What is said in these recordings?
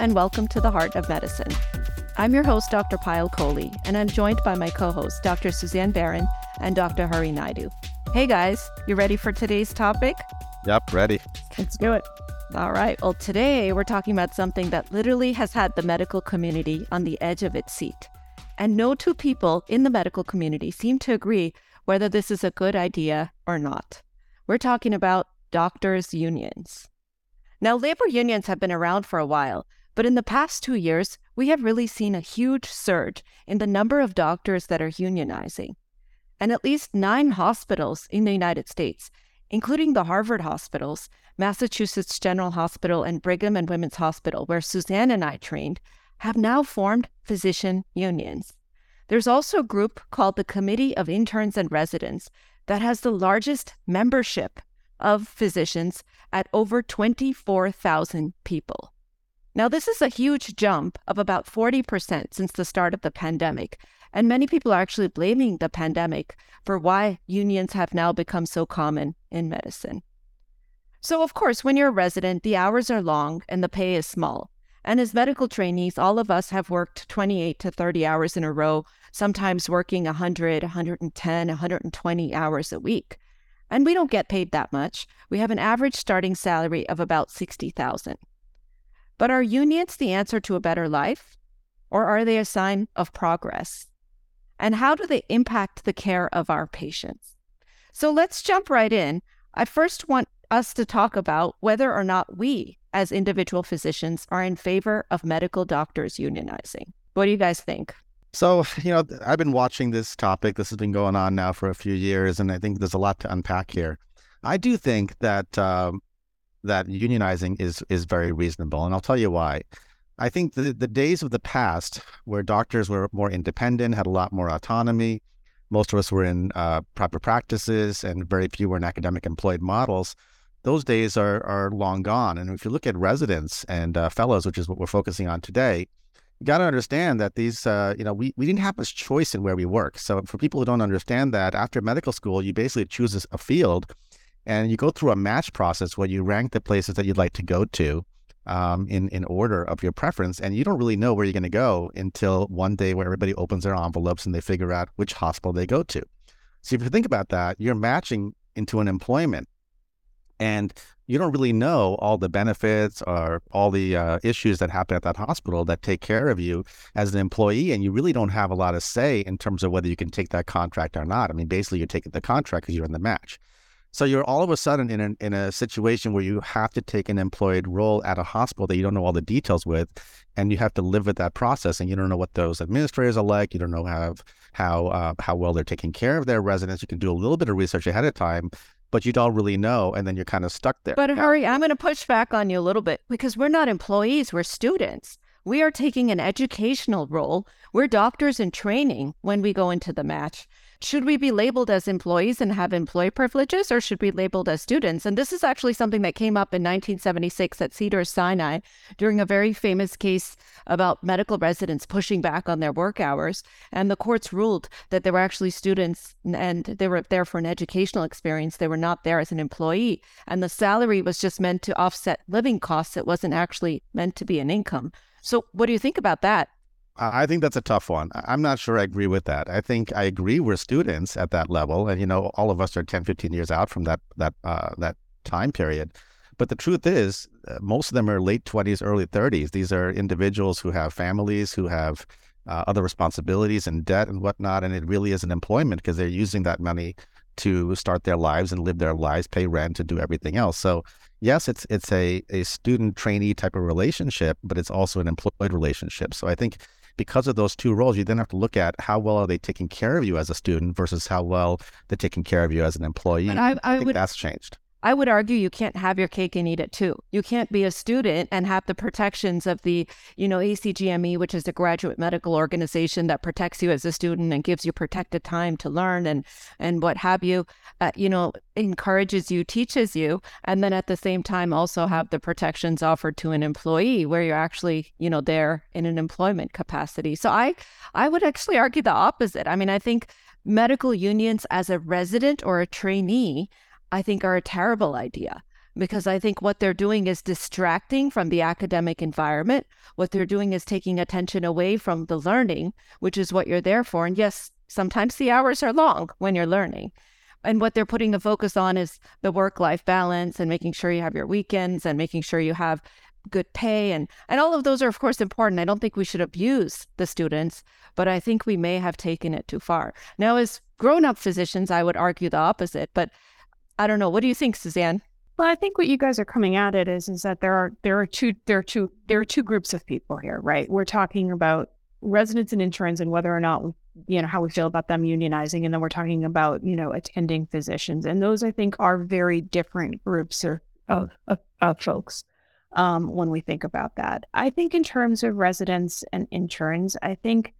and welcome to the Heart of Medicine. I'm your host, Dr. Payal Kohli, and I'm joined by my co hosts, Dr. Suzanne Baron and Dr. Hari Naidu. Hey guys, you ready for today's topic? Yep, ready. Let's do it. All right. Well, today we're talking about something that literally has had the medical community on the edge of its seat. And no two people in the medical community seem to agree whether this is a good idea or not. We're talking about doctors' unions. Now, labor unions have been around for a while, but in the past two years, we have really seen a huge surge in the number of doctors that are unionizing. And at least nine hospitals in the United States, including the Harvard hospitals, Massachusetts General Hospital, and Brigham and Women's Hospital, where Suzanne and I trained, have now formed physician unions. There's also a group called the Committee of Interns and Residents that has the largest membership of physicians at over 24,000 people. Now, this is a huge jump of about 40% since the start of the pandemic, and many people are actually blaming the pandemic for why unions have now become so common in medicine. So, of course, when you're a resident, the hours are long and the pay is small. And as medical trainees, all of us have worked 28 to 30 hours in a row, sometimes working 100, 110, 120 hours a week. And we don't get paid that much. We have an average starting salary of about 60,000. But are unions the answer to a better life? Or are they a sign of progress? And how do they impact the care of our patients? So let's jump right in. I first want us to talk about whether or not we, as individual physicians, are in favor of medical doctors unionizing. What do you guys think? So, you know, I've been watching this topic. This has been going on now for a few years, and I think there's a lot to unpack here. I do think that um, that unionizing is is very reasonable, and I'll tell you why. I think the the days of the past where doctors were more independent, had a lot more autonomy, most of us were in uh, private practices, and very few were in academic employed models. Those days are are long gone. And if you look at residents and uh, fellows, which is what we're focusing on today, you got to understand that these, uh, you know, we, we didn't have much choice in where we work. So for people who don't understand that, after medical school, you basically choose a field and you go through a match process where you rank the places that you'd like to go to um, in, in order of your preference. And you don't really know where you're going to go until one day where everybody opens their envelopes and they figure out which hospital they go to. So if you think about that, you're matching into an employment and you don't really know all the benefits or all the uh, issues that happen at that hospital that take care of you as an employee and you really don't have a lot of say in terms of whether you can take that contract or not i mean basically you're taking the contract because you're in the match so you're all of a sudden in a, in a situation where you have to take an employed role at a hospital that you don't know all the details with, and you have to live with that process, and you don't know what those administrators are like. You don't know how how uh, how well they're taking care of their residents. You can do a little bit of research ahead of time, but you don't really know, and then you're kind of stuck there. But Hari, I'm going to push back on you a little bit because we're not employees; we're students. We are taking an educational role. We're doctors in training when we go into the match should we be labeled as employees and have employee privileges or should we be labeled as students? And this is actually something that came up in 1976 at Cedars Sinai during a very famous case about medical residents pushing back on their work hours. And the courts ruled that they were actually students and they were there for an educational experience. They were not there as an employee. And the salary was just meant to offset living costs. It wasn't actually meant to be an income. So, what do you think about that? I think that's a tough one. I'm not sure I agree with that. I think I agree we're students at that level, and you know, all of us are 10, 15 years out from that that uh, that time period. But the truth is, uh, most of them are late 20s, early 30s. These are individuals who have families, who have uh, other responsibilities and debt and whatnot, and it really is an employment because they're using that money to start their lives and live their lives, pay rent, and do everything else. So yes, it's it's a a student trainee type of relationship, but it's also an employed relationship. So I think because of those two roles, you then have to look at how well are they taking care of you as a student versus how well they're taking care of you as an employee. I, I, I think would, that's changed. I would argue you can't have your cake and eat it too. You can't be a student and have the protections of the, you know, ACGME, which is a graduate medical organization that protects you as a student and gives you protected time to learn and and what have you. Uh, you know, encourages you, teaches you, and then at the same time also have the protections offered to an employee where you're actually, you know, there in an employment capacity. So I I would actually argue the opposite. I mean, I think medical unions as a resident or a trainee I think are a terrible idea because I think what they're doing is distracting from the academic environment. What they're doing is taking attention away from the learning, which is what you're there for. And yes, sometimes the hours are long when you're learning. And what they're putting the focus on is the work life balance and making sure you have your weekends and making sure you have good pay and and all of those are of course important. I don't think we should abuse the students, but I think we may have taken it too far. Now as grown-up physicians, I would argue the opposite, but I don't know. What do you think, Suzanne? Well, I think what you guys are coming at it is is that there are there are two there are two there are two groups of people here, right? We're talking about residents and interns and whether or not you know how we feel about them unionizing, and then we're talking about you know attending physicians, and those I think are very different groups of of, of, of folks um, when we think about that. I think in terms of residents and interns, I think,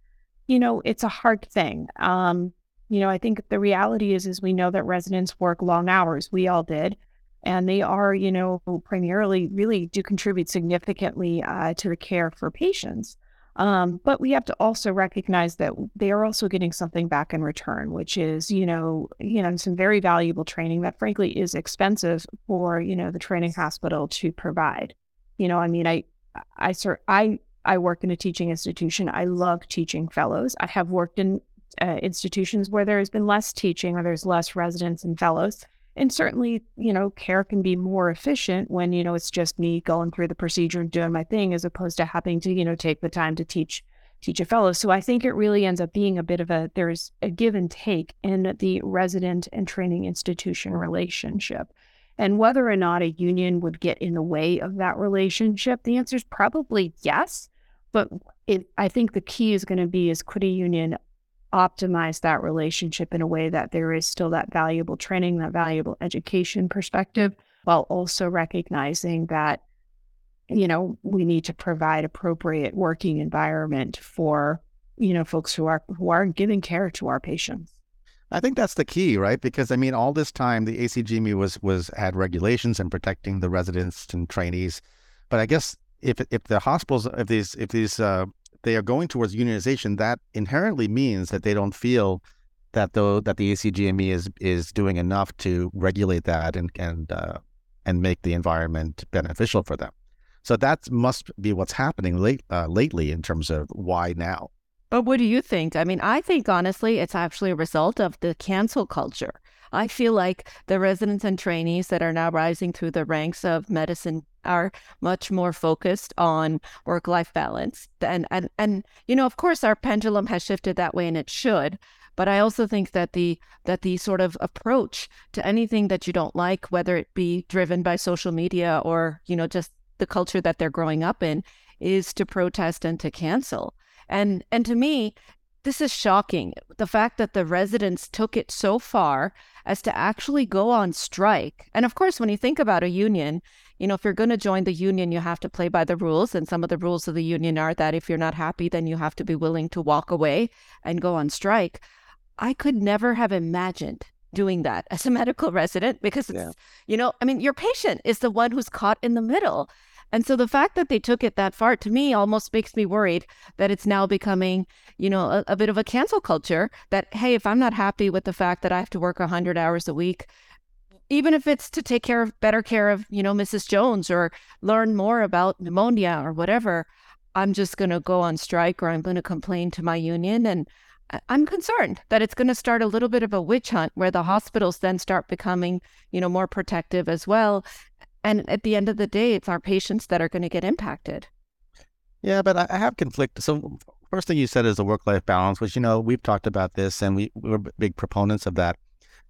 you know, it's a hard thing. Um, you know, I think the reality is, is we know that residents work long hours. We all did. And they are, you know, primarily really do contribute significantly uh, to the care for patients. Um, but we have to also recognize that they are also getting something back in return, which is, you know, you know, some very valuable training that frankly is expensive for, you know, the training hospital to provide. You know, I mean, I, I, I, I work in a teaching institution. I love teaching fellows. I have worked in uh, institutions where there has been less teaching or there's less residents and fellows. And certainly, you know, care can be more efficient when, you know, it's just me going through the procedure and doing my thing as opposed to having to, you know, take the time to teach teach a fellow. So I think it really ends up being a bit of a there's a give and take in the resident and training institution relationship. And whether or not a union would get in the way of that relationship, the answer is probably yes. But it, I think the key is going to be is could a union optimize that relationship in a way that there is still that valuable training, that valuable education perspective, while also recognizing that, you know, we need to provide appropriate working environment for, you know, folks who are who are giving care to our patients. I think that's the key, right? Because I mean, all this time the ACGME was was had regulations and protecting the residents and trainees, but I guess if if the hospitals if these if these uh, they are going towards unionization, that inherently means that they don't feel that though that the ACGME is is doing enough to regulate that and and uh, and make the environment beneficial for them. So that must be what's happening late uh, lately in terms of why now. But what do you think? I mean, I think honestly, it's actually a result of the cancel culture. I feel like the residents and trainees that are now rising through the ranks of medicine are much more focused on work life balance. And, and, and, you know, of course, our pendulum has shifted that way and it should. But I also think that the that the sort of approach to anything that you don't like, whether it be driven by social media or, you know, just the culture that they're growing up in, is to protest and to cancel. And and to me, this is shocking. The fact that the residents took it so far as to actually go on strike. And of course, when you think about a union, you know, if you're going to join the union, you have to play by the rules. And some of the rules of the union are that if you're not happy, then you have to be willing to walk away and go on strike. I could never have imagined doing that as a medical resident because it's, yeah. you know, I mean, your patient is the one who's caught in the middle. And so the fact that they took it that far to me almost makes me worried that it's now becoming, you know, a, a bit of a cancel culture that, hey, if I'm not happy with the fact that I have to work 100 hours a week, even if it's to take care of better care of, you know, Mrs. Jones or learn more about pneumonia or whatever, I'm just going to go on strike or I'm going to complain to my union. And I'm concerned that it's going to start a little bit of a witch hunt where the hospitals then start becoming, you know, more protective as well. And at the end of the day, it's our patients that are going to get impacted. Yeah, but I have conflict. So first thing you said is the work-life balance, which you know we've talked about this, and we we're big proponents of that.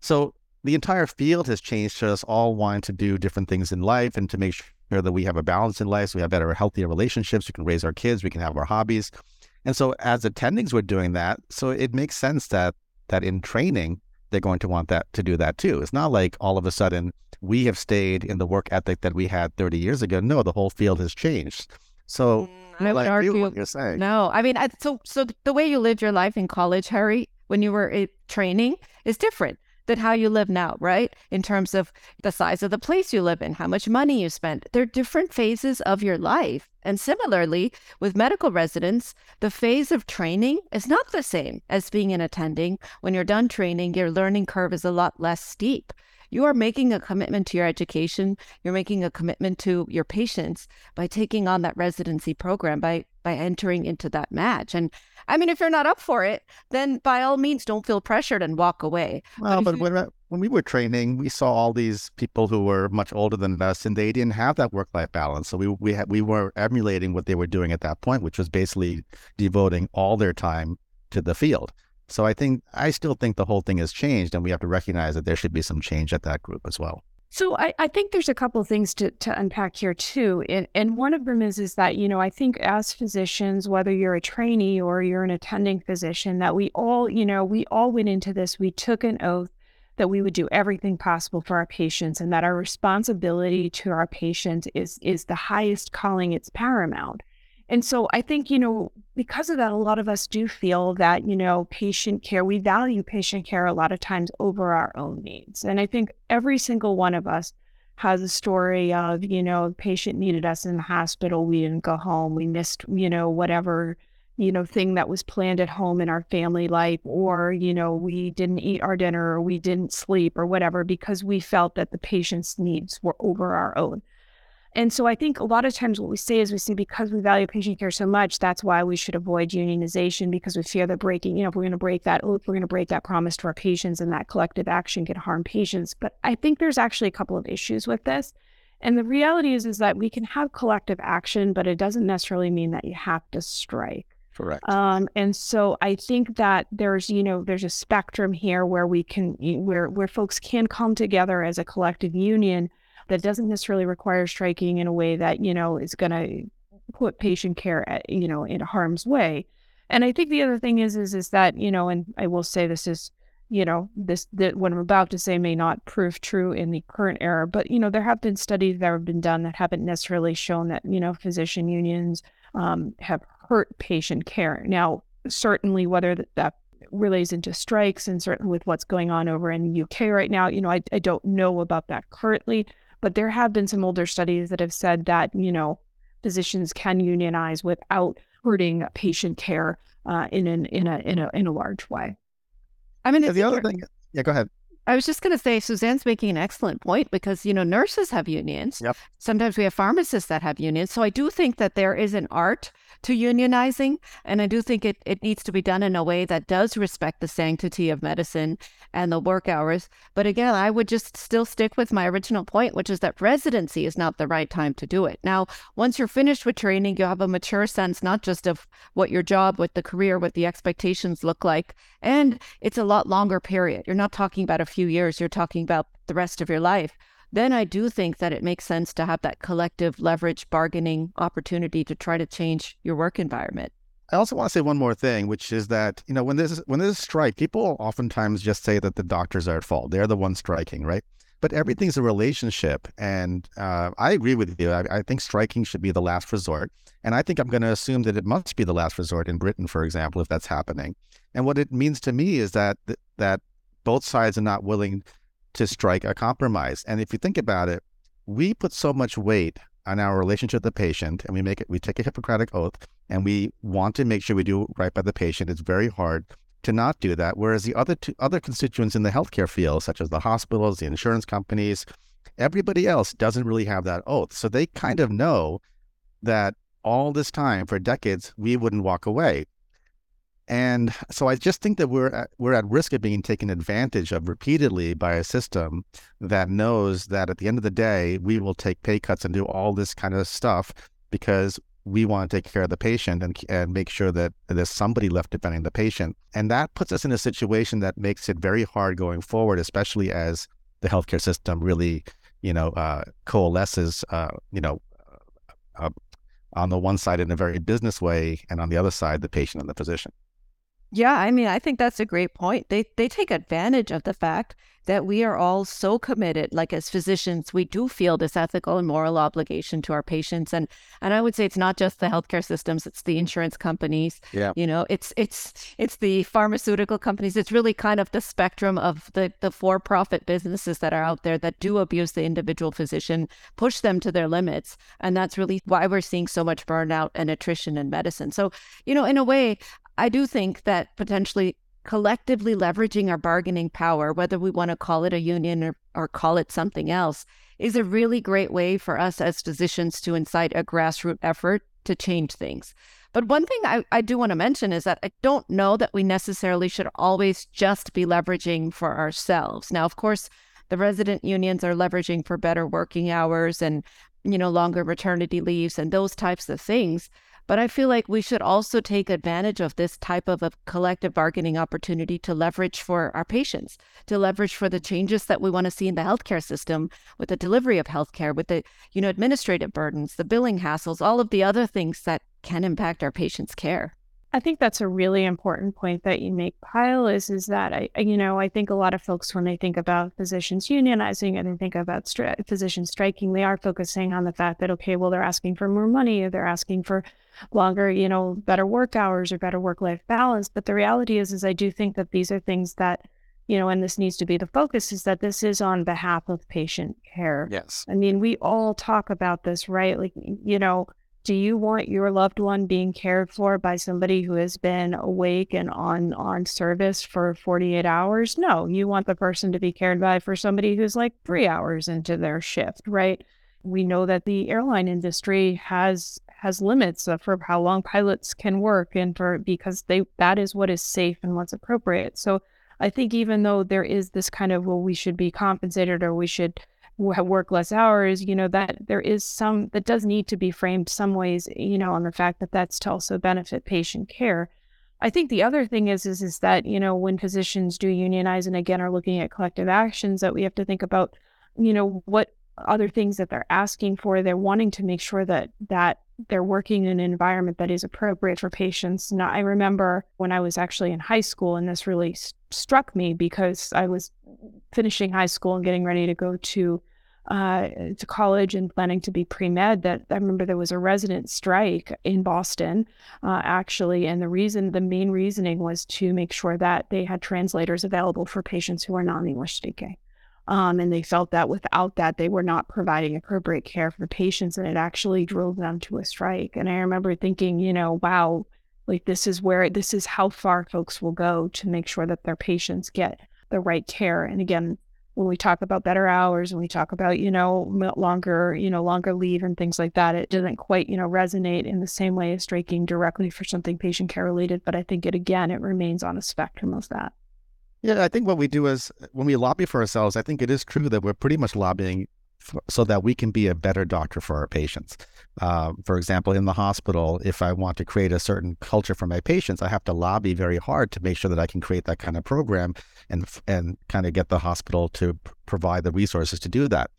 So the entire field has changed to us all wanting to do different things in life and to make sure that we have a balance in life, so we have better, healthier relationships. We can raise our kids, we can have our hobbies, and so as attendings, we're doing that. So it makes sense that that in training they're going to want that to do that too. It's not like all of a sudden we have stayed in the work ethic that we had 30 years ago. No, the whole field has changed. So mm, I would argue, what you're saying. No, I mean, I, so so the way you lived your life in college, Hari, when you were training, is different than how you live now, right? In terms of the size of the place you live in, how much money you spend. They're different phases of your life. And similarly, with medical residents, the phase of training is not the same as being an attending. When you're done training, your learning curve is a lot less steep you are making a commitment to your education. You're making a commitment to your patients by taking on that residency program, by by entering into that match. And I mean, if you're not up for it, then by all means, don't feel pressured and walk away. Well, but, but when, uh, when we were training, we saw all these people who were much older than us, and they didn't have that work-life balance. So we we had, we were emulating what they were doing at that point, which was basically devoting all their time to the field. So I think I still think the whole thing has changed, and we have to recognize that there should be some change at that group as well. So I, I think there's a couple of things to, to unpack here too. And, and one of them is is that, you know, I think as physicians, whether you're a trainee or you're an attending physician, that we all, you know, we all went into this, we took an oath that we would do everything possible for our patients and that our responsibility to our patients is is the highest calling, it's paramount. And so I think, you know, because of that, a lot of us do feel that, you know, patient care, we value patient care a lot of times over our own needs. And I think every single one of us has a story of, you know, the patient needed us in the hospital, we didn't go home, we missed, you know, whatever, you know, thing that was planned at home in our family life, or, you know, we didn't eat our dinner or we didn't sleep or whatever because we felt that the patient's needs were over our own. And so I think a lot of times what we say is we say because we value patient care so much, that's why we should avoid unionization because we fear that breaking, you know, if we're going to break that, if we're going to break that promise to our patients and that collective action can harm patients. But I think there's actually a couple of issues with this. And the reality is, is that we can have collective action, but it doesn't necessarily mean that you have to strike. Correct. Um, and so I think that there's, you know, there's a spectrum here where we can, where where folks can come together as a collective union that doesn't necessarily require striking in a way that, you know, is going to put patient care at, you know, in harm's way. And I think the other thing is, is, is that, you know, and I will say this is, you know, this, that what I'm about to say may not prove true in the current era, but, you know, there have been studies that have been done that haven't necessarily shown that, you know, physician unions um, have hurt patient care. Now, certainly whether that, that relates into strikes and certainly with what's going on over in the UK right now, you know, I, I don't know about that currently, but there have been some older studies that have said that, you know, physicians can unionize without hurting patient care uh, in an in a in a in a large way. I mean, the other thing, yeah, go ahead. I was just going to say, Suzanne's making an excellent point because, you know, nurses have unions. Yep. Sometimes we have pharmacists that have unions. So I do think that there is an art to unionizing. And I do think it, it needs to be done in a way that does respect the sanctity of medicine and the work hours. But again, I would just still stick with my original point, which is that residency is not the right time to do it. Now, once you're finished with training, you have a mature sense, not just of what your job, what the career, what the expectations look like. And it's a lot longer period. You're not talking about a few years, you're talking about the rest of your life then I do think that it makes sense to have that collective leverage bargaining opportunity to try to change your work environment. I also want to say one more thing, which is that you know when there's when there's a strike, people oftentimes just say that the doctors are at fault; they're the ones striking, right? But everything's a relationship, and uh, I agree with you. I, I, think striking should be the last resort, and I think I'm going to assume that it must be the last resort in Britain, for example, if that's happening. And what it means to me is that that both sides are not willing to strike a compromise. And if you think about it, we put so much weight on our relationship with the patient and we make it we take a hippocratic oath and we want to make sure we do right by the patient. It's very hard to not do that. Whereas the other two other constituents in the healthcare field such as the hospitals the insurance companies everybody else doesn't really have that oath. So they kind of know that all this time for decades we wouldn't walk away and so I just think that we're at, we're at risk of being taken advantage of repeatedly by a system that knows that at the end of the day we will take pay cuts and do all this kind of stuff because we want to take care of the patient and, and make sure that there's somebody left defending the patient. And that puts us in a situation that makes it very hard going forward, especially as the healthcare system really, you know, uh, coalesces, uh, you know, uh, on the one side in a very business way, and on the other side, the patient and the physician. Yeah, I mean, I think that's a great point. They they take advantage of the fact that we are all so committed like as physicians we do feel this ethical and moral obligation to our patients and and I would say it's not just the healthcare systems it's the insurance companies yeah. you know it's it's it's the pharmaceutical companies. It's really kind of the spectrum of the the for-profit businesses that are out there that do abuse the individual physician push them to their limits and that's really why we're seeing so much burnout and attrition in medicine. So you know in a way I do think that potentially collectively leveraging our bargaining power, whether we want to call it a union or, or call it something else, is a really great way for us as physicians to incite a grassroots effort to change things. But one thing I, I do want to mention is that I don't know that we necessarily should always just be leveraging for ourselves. Now, of course, the resident unions are leveraging for better working hours and, you know, longer maternity leaves and those types of things. But I feel like we should also take advantage of this type of a collective bargaining opportunity to leverage for our patients, to leverage for the changes that we want to see in the healthcare system with the delivery of healthcare, with the, you know, administrative burdens, the billing hassles, all of the other things that can impact our patients' care. I think that's a really important point that you make, Kyle, is is that I, you know, I think a lot of folks when they think about physicians unionizing and they think about stri- physicians striking, they are focusing on the fact that okay, well, they're asking for more money, or they're asking for longer, you know, better work hours or better work life balance. But the reality is, is I do think that these are things that, you know, and this needs to be the focus is that this is on behalf of patient care. Yes. I mean, we all talk about this, right? Like, you know do you want your loved one being cared for by somebody who has been awake and on on service for 48 hours? No you want the person to be cared by for somebody who's like 3 hours into their shift right? We know that the airline industry has has limits for how long pilots can work and for because they that is what is safe and what's appropriate. So i think even though there is this kind of well we should be compensated or we should work less hours, you know, that there is some that does need to be framed some ways, you know, on the fact that that's to also benefit patient care. I think the other thing is, is, is that, you know, when physicians do unionize and again are looking at collective actions that we have to think about, you know, what other things that they're asking for. They're wanting to make sure that that they're working in an environment that is appropriate for patients. Now, I remember when I was actually in high school, and this really st- struck me because I was finishing high school and getting ready to go to uh, to college and planning to be pre med, that I remember there was a resident strike in Boston, uh, actually. And the reason, the main reasoning was to make sure that they had translators available for patients who are non English speaking. Um, and they felt that without that, they were not providing appropriate care for the patients. And it actually drove them to a strike. And I remember thinking, you know, wow, like this is where, this is how far folks will go to make sure that their patients get the right care. And again, when we talk about better hours and we talk about you know longer you know longer leave and things like that it doesn't quite you know resonate in the same way as striking directly for something patient care related but i think it again it remains on a spectrum of that yeah i think what we do is when we lobby for ourselves i think it is true that we're pretty much lobbying for, so that we can be a better doctor for our patients. Uh, for example, in the hospital, if I want to create a certain culture for my patients, I have to lobby very hard to make sure that I can create that kind of program and and kind of get the hospital to provide the resources to do that.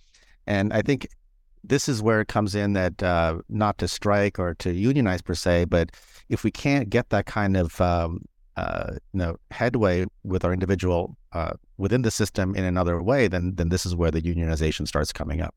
And I think this is where it comes in that uh, not to strike or to unionize per se, but if we can't get that kind of um, uh, you know headway with our individual uh, within the system in another way, then then this is where the unionization starts coming up.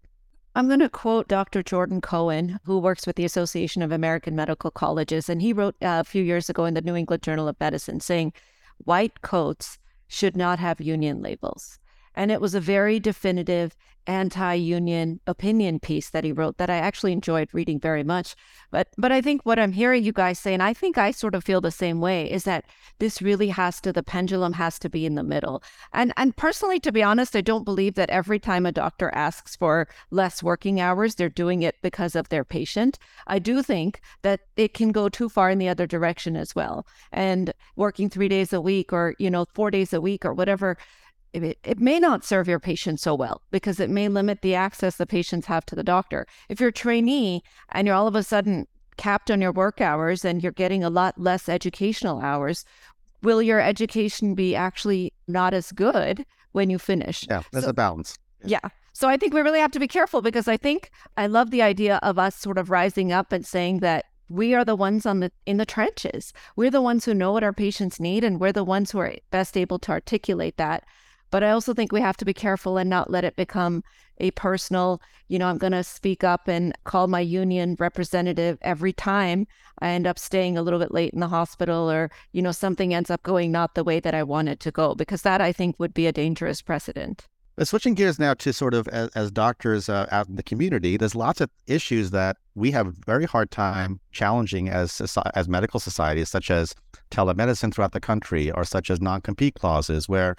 I'm going to quote Dr. Jordan Cohen, who works with the Association of American Medical Colleges, and he wrote uh, a few years ago in the New England Journal of Medicine saying, "White coats should not have union labels." And it was a very definitive anti-union opinion piece that he wrote that I actually enjoyed reading very much. But but I think what I'm hearing you guys say, and I think I sort of feel the same way, is that this really has to the pendulum has to be in the middle. And and personally, to be honest, I don't believe that every time a doctor asks for less working hours, they're doing it because of their patient. I do think that it can go too far in the other direction as well. And working three days a week or, you know, four days a week or whatever it, it may not serve your patient so well because it may limit the access the patients have to the doctor. If you're a trainee and you're all of a sudden capped on your work hours and you're getting a lot less educational hours, will your education be actually not as good when you finish? Yeah, there's so, a balance. Yeah. So I think we really have to be careful because I think I love the idea of us sort of rising up and saying that we are the ones on the in the trenches. We're the ones who know what our patients need and we're the ones who are best able to articulate that but I also think we have to be careful and not let it become a personal, you know, I'm going to speak up and call my union representative every time I end up staying a little bit late in the hospital or, you know, something ends up going not the way that I want it to go, because that I think would be a dangerous precedent. But switching gears now to sort of as, as doctors uh, out in the community, there's lots of issues that we have a very hard time challenging as as medical societies, such as telemedicine throughout the country, or such as non-compete clauses, where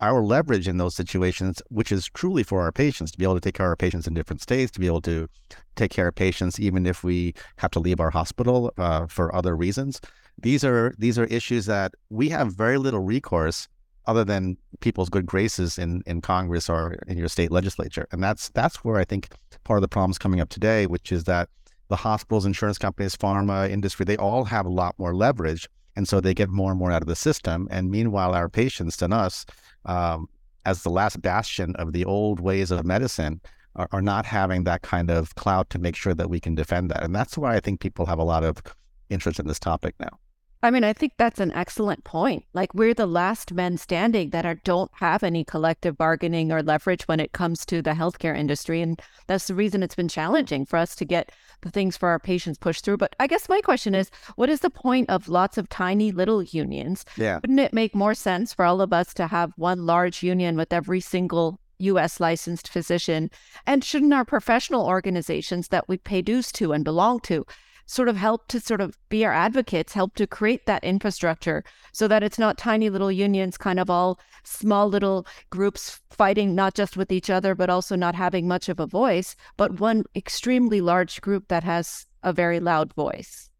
our leverage in those situations, which is truly for our patients, to be able to take care of our patients in different states, to be able to take care of patients even if we have to leave our hospital uh, for other reasons. These are these are issues that we have very little recourse other than people's good graces in, in Congress or in your state legislature. And that's that's where I think part of the problem is coming up today, which is that the hospitals, insurance companies, pharma industry, they all have a lot more leverage. And so they get more and more out of the system. And meanwhile, our patients and us, um, as the last bastion of the old ways of medicine, are, are not having that kind of clout to make sure that we can defend that. And that's why I think people have a lot of interest in this topic now. I mean, I think that's an excellent point. Like we're the last men standing that are, don't have any collective bargaining or leverage when it comes to the healthcare industry, and that's the reason it's been challenging for us to get the things for our patients pushed through. But I guess my question is, what is the point of lots of tiny little unions? Yeah. Wouldn't it make more sense for all of us to have one large union with every single US licensed physician? And shouldn't our professional organizations that we pay dues to and belong to sort of help to sort of be our advocates, help to create that infrastructure so that it's not tiny little unions, kind of all small little groups fighting not just with each other, but also not having much of a voice, but one extremely large group that has a very loud voice.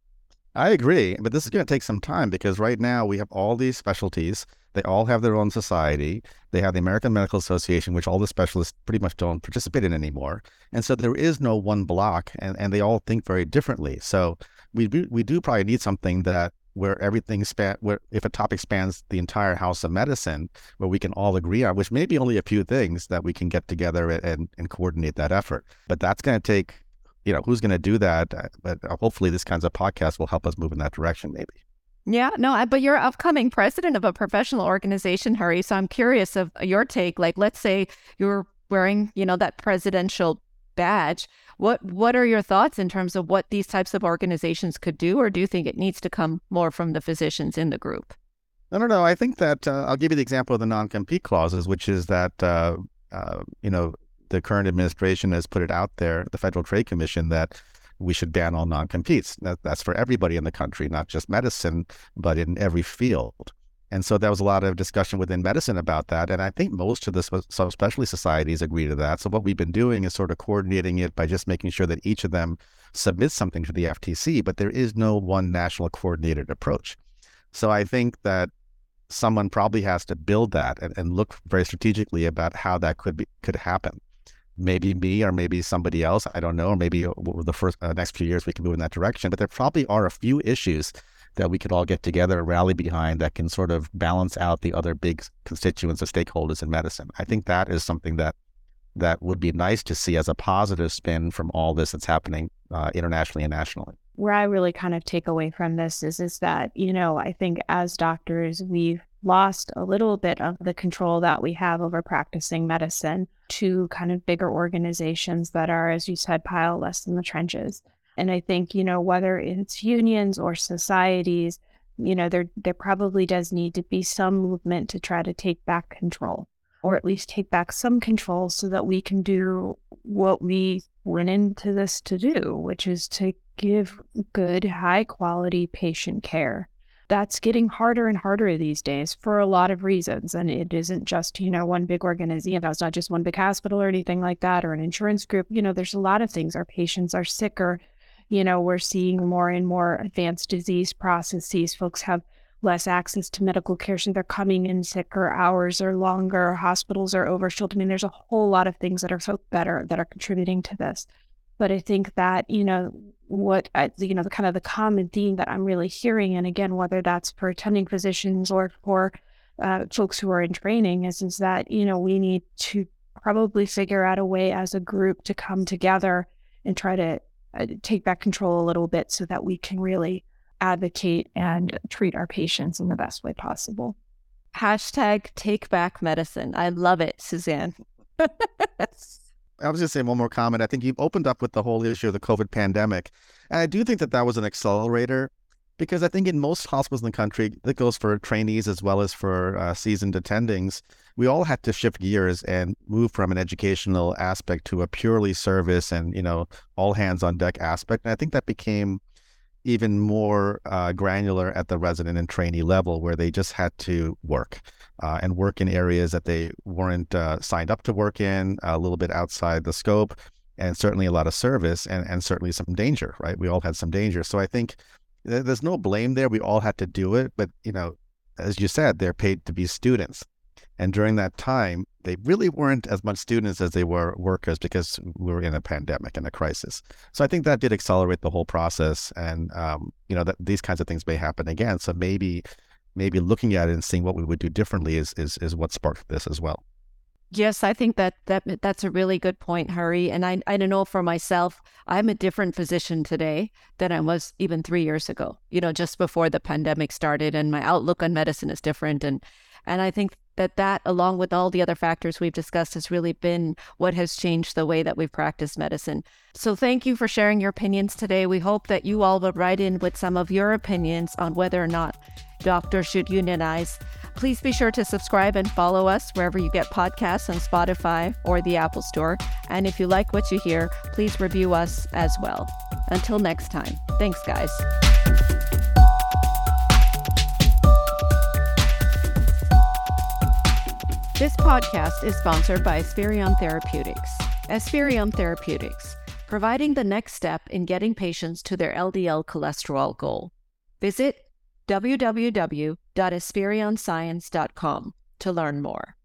I agree, but this is going to take some time because right now we have all these specialties they all have their own society. They have the American Medical Association, which all the specialists pretty much don't participate in anymore. And so there is no one block, and, and they all think very differently. So we do, we do probably need something that where everything span where if a topic spans the entire house of medicine, where we can all agree on, which may be only a few things that we can get together and, and coordinate that effort. But that's going to take, you know, who's going to do that? Uh, but hopefully, this kinds of podcast will help us move in that direction, maybe. Yeah, no, but you're upcoming president of a professional organization, Hari. So I'm curious of your take. Like, let's say you're wearing, you know, that presidential badge. What what are your thoughts in terms of what these types of organizations could do, or do you think it needs to come more from the physicians in the group? I don't know. I think that uh, I'll give you the example of the non-compete clauses, which is that uh, uh, you know the current administration has put it out there, the Federal Trade Commission, that we should ban all non-competes. That's for everybody in the country, not just medicine, but in every field. And so there was a lot of discussion within medicine about that. And I think most of the subspecialty societies agree to that. So what we've been doing is sort of coordinating it by just making sure that each of them submits something to the FTC, but there is no one national coordinated approach. So I think that someone probably has to build that and, and look very strategically about how that could be could happen maybe me or maybe somebody else. I don't know. Or maybe the first uh, next few years we can move in that direction. But there probably are a few issues that we could all get together rally behind that can sort of balance out the other big constituents or stakeholders in medicine. I think that is something that that would be nice to see as a positive spin from all this that's happening uh, internationally and nationally. Where I really kind of take away from this is is that you know I think as doctors we've lost a little bit of the control that we have over practicing medicine to kind of bigger organizations that are, as you said, Payal less in the trenches. And I think, you know, whether it's unions or societies, you know, there there probably does need to be some movement to try to take back control, or at least take back some control so that we can do what we went into this to do, which is to give good, high quality patient care that's getting harder and harder these days for a lot of reasons. And it isn't just, you know, one big organization, it's not just one big hospital or anything like that or an insurance group. You know, there's a lot of things. Our patients are sicker. You know, we're seeing more and more advanced disease processes. Folks have less access to medical care. So they're coming in sicker, hours are longer, hospitals are overfilled. I mean, there's a whole lot of things that are so better that are contributing to this. But I think that, you know, what I, you know the kind of the common theme that I'm really hearing, and again, whether that's for attending physicians or for uh, folks who are in training, is is that you know we need to probably figure out a way as a group to come together and try to uh, take back control a little bit so that we can really advocate and treat our patients in the best way possible. Hashtag take back medicine. I love it, Suzanne. I was just saying one more comment. I think you've opened up with the whole issue of the COVID pandemic. And I do think that that was an accelerator because I think in most hospitals in the country, that goes for trainees as well as for uh, seasoned attendings, we all had to shift gears and move from an educational aspect to a purely service and you know all hands on deck aspect. And I think that became even more uh, granular at the resident and trainee level, where they just had to work uh, and work in areas that they weren't uh, signed up to work in, a little bit outside the scope, and certainly a lot of service and, and certainly some danger, right? We all had some danger. So I think there's no blame there. We all had to do it. But, you know, as you said, they're paid to be students. And during that time, they really weren't as much students as they were workers because we were in a pandemic and a crisis. So I think that did accelerate the whole process. And, um, you know, that these kinds of things may happen again. So maybe, maybe looking at it and seeing what we would do differently is, is, is what sparked this as well. Yes, I think that that that's a really good point, Hari. And I I don't know for myself, I'm a different physician today than I was even three years ago. You know, just before the pandemic started, and my outlook on medicine is different. And and I think that that, along with all the other factors we've discussed, has really been what has changed the way that we've practiced medicine. So thank you for sharing your opinions today. We hope that you all will write in with some of your opinions on whether or not doctors should unionize. Please be sure to subscribe and follow us wherever you get podcasts on Spotify or the Apple Store. And if you like what you hear, please review us as well. Until next time, thanks, guys. This podcast is sponsored by Esperion Therapeutics. Esperion Therapeutics, providing the next step in getting patients to their LDL cholesterol goal. Visit www.esperionscience.com to learn more.